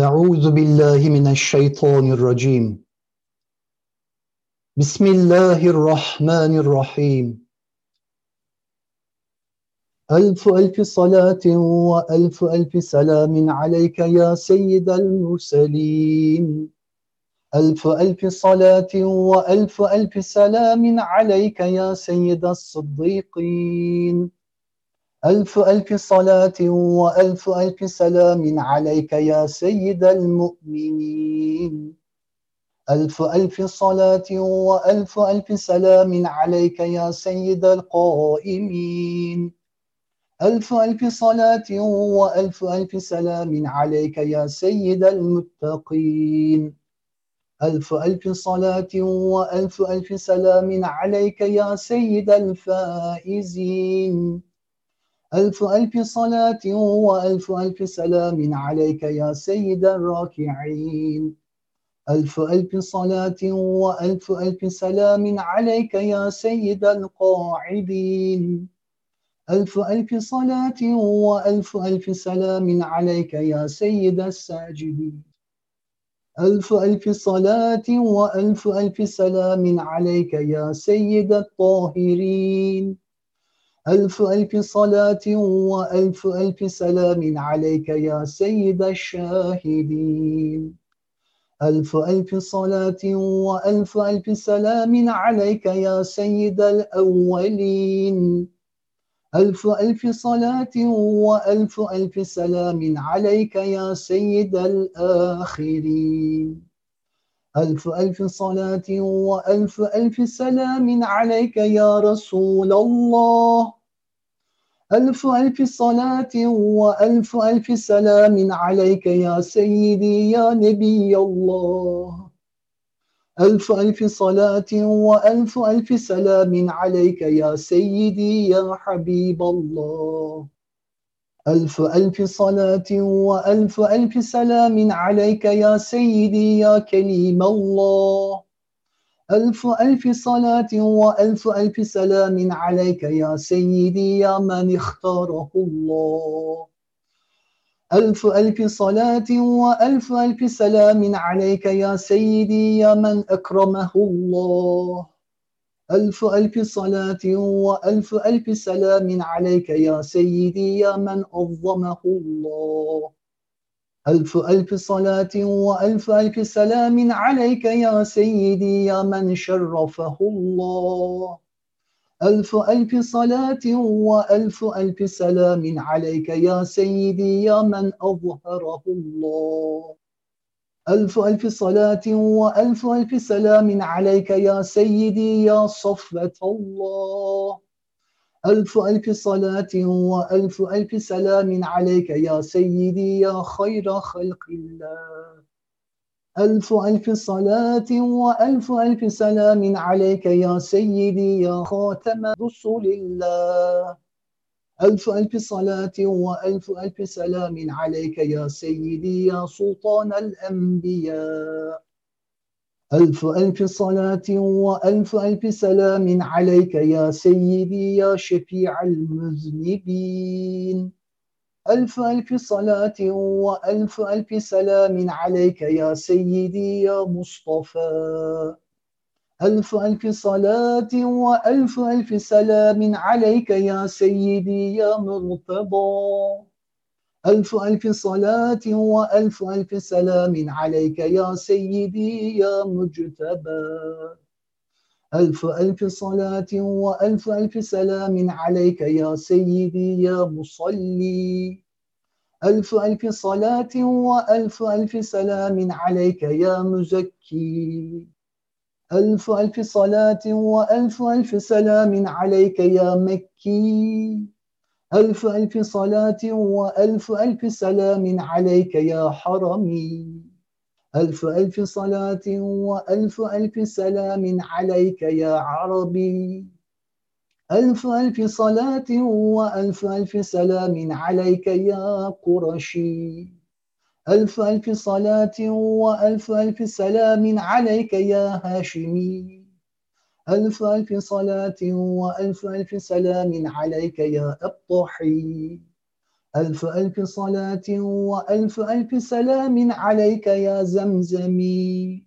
أعوذ بالله من الشيطان الرجيم. بسم الله الرحمن الرحيم. ألف ألف صلاة وألف ألف سلام عليك يا سيد المرسلين. ألف ألف صلاة وألف ألف سلام عليك يا سيد الصديقين. ألف ألف صلاة وألف ألف سلام عليك يا سيد المؤمنين. ألف ألف صلاة وألف ألف سلام عليك يا سيد القائمين. ألف ألف صلاة وألف ألف سلام عليك يا سيد المتقين. ألف ألف صلاة وألف ألف سلام عليك يا سيد الفائزين. ألف ألف صلاة وألف ألف سلام عليك يا سيد الراكعين. ألف ألف صلاة وألف ألف سلام عليك يا سيد القاعدين. ألف ألف صلاة وألف ألف سلام عليك يا سيد الساجدين. ألف ألف صلاة وألف ألف سلام عليك يا سيد الطاهرين. ألف ألف صلاة وألف ألف سلام عليك يا سيد الشاهدين. ألف ألف صلاة وألف ألف سلام عليك يا سيد الأولين. ألف ألف صلاة وألف ألف سلام عليك يا سيد الآخرين. ألف ألف صلاة وألف ألف سلام عليك يا رسول الله. ألف ألف صلاة وألف ألف سلام عليك يا سيدي يا نبي الله. ألف ألف صلاة وألف ألف سلام عليك يا سيدي يا حبيب الله. ألف ألف صلاة وألف ألف سلام عليك يا سيدي يا كليم الله. ألف ألف صلاة وألف ألف سلام عليك يا سيدي يا من اختاره الله. ألف ألف صلاة وألف ألف سلام عليك يا سيدي يا من أكرمه الله. ألف ألف صلاة وألف ألف سلام عليك يا سيدي يا من أظمه الله. ألف ألف صلاة وألف ألف سلام عليك يا سيدي يا من شرفه الله. ألف ألف صلاة وألف ألف سلام عليك يا سيدي يا من أظهره الله. ألف ألف صلاة وألف ألف سلام عليك يا سيدي يا صفة الله. ألف ألف صلاة وألف ألف سلام عليك يا سيدي يا خير خلق الله. ألف ألف صلاة وألف ألف سلام عليك يا سيدي يا خاتم رسل الله. ألف ألف صلاة وألف ألف سلام عليك يا سيدي يا سلطان الأنبياء. ألف ألف صلاة وألف ألف سلام عليك يا سيدي يا شفيع المذنبين. ألف ألف صلاة وألف ألف سلام عليك يا سيدي يا مصطفى. ألف ألف صلاة وألف ألف سلام عليك يا سيدي يا مرتضى. ألف ألف صلاة وألف ألف سلام عليك يا سيدي يا مجتبى. ألف ألف صلاة وألف ألف سلام عليك يا سيدي يا مصلي. ألف ألف صلاة وألف ألف سلام عليك يا مزكي. ألف ألف صلاة وألف ألف سلام عليك يا مكي. ألف ألف صلاة وألف ألف سلام عليك يا حرمي. ألف ألف صلاة وألف ألف سلام عليك يا عربي. ألف ألف صلاة وألف ألف سلام عليك يا قرشي. ألف ألف صلاة وألف ألف سلام عليك يا هاشمي. ألف ألف صلاة وألف ألف سلام عليك يا أبطحي. ألف ألف صلاة وألف ألف سلام عليك يا زمزمي.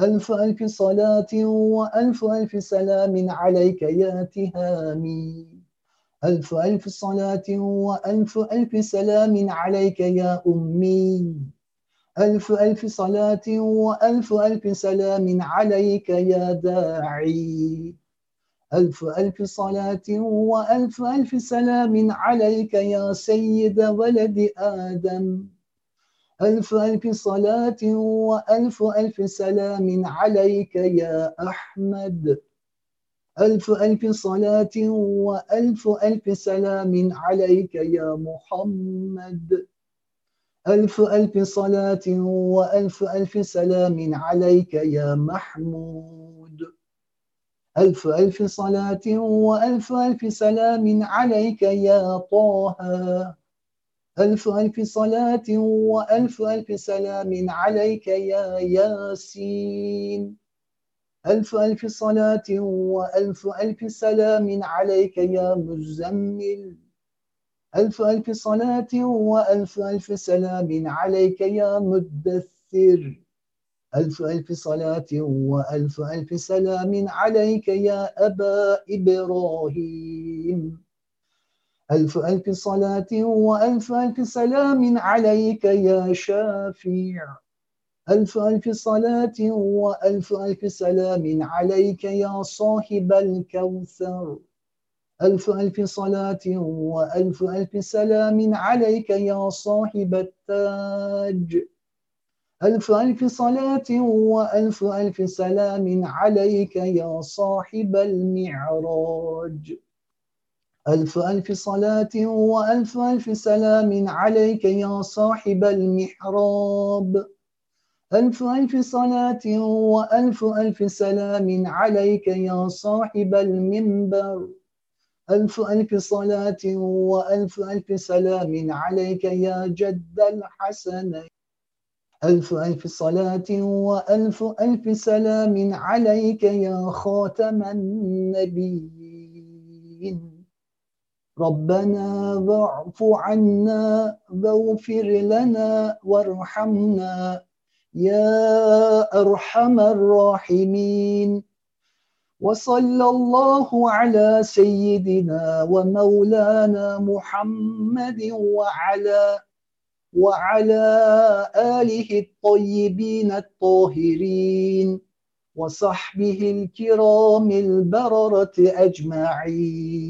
ألف ألف صلاة وألف ألف سلام عليك يا تهامي. ألف ألف صلاة وألف ألف سلام عليك يا أمي. ألف ألف صلاة وألف ألف سلام عليك يا داعي. ألف ألف صلاة وألف ألف سلام عليك يا سيد ولد آدم. ألف ألف صلاة وألف ألف سلام عليك يا أحمد. ألف ألف صلاة وألف ألف سلام عليك يا محمد. ألف ألف صلاة وألف ألف سلام عليك يا محمود. ألف ألف صلاة وألف ألف سلام عليك يا طه. ألف ألف صلاة وألف ألف سلام عليك يا ياسين. ألف ألف صلاة وألف ألف سلام عليك يا مزمل. ألف ألف صلاة وألف ألف سلام عليك يا مدثر. ألف ألف صلاة وألف ألف سلام عليك يا أبا إبراهيم. ألف ألف صلاة وألف ألف سلام عليك يا شافع ألف ألف صلاة وألف ألف سلام عليك يا صاحب الكوثر. ألف ألف صلاة وألف ألف سلام عليك يا صاحب التاج. ألف ألف صلاة وألف ألف سلام عليك يا صاحب المعراج. ألف ألف صلاة وألف ألف سلام عليك يا صاحب المحراب. ألف ألف صلاة وألف ألف سلام عليك يا صاحب المنبر. ألف ألف صلاة وألف ألف سلام عليك يا جد الحسنين ألف ألف صلاة وألف ألف سلام عليك يا خاتم النبيين. ربنا واعف عنا واغفر لنا وارحمنا يا أرحم الراحمين. وصلى الله على سيدنا ومولانا محمد وعلى وعلى آله الطيبين الطاهرين وصحبه الكرام البررة أجمعين.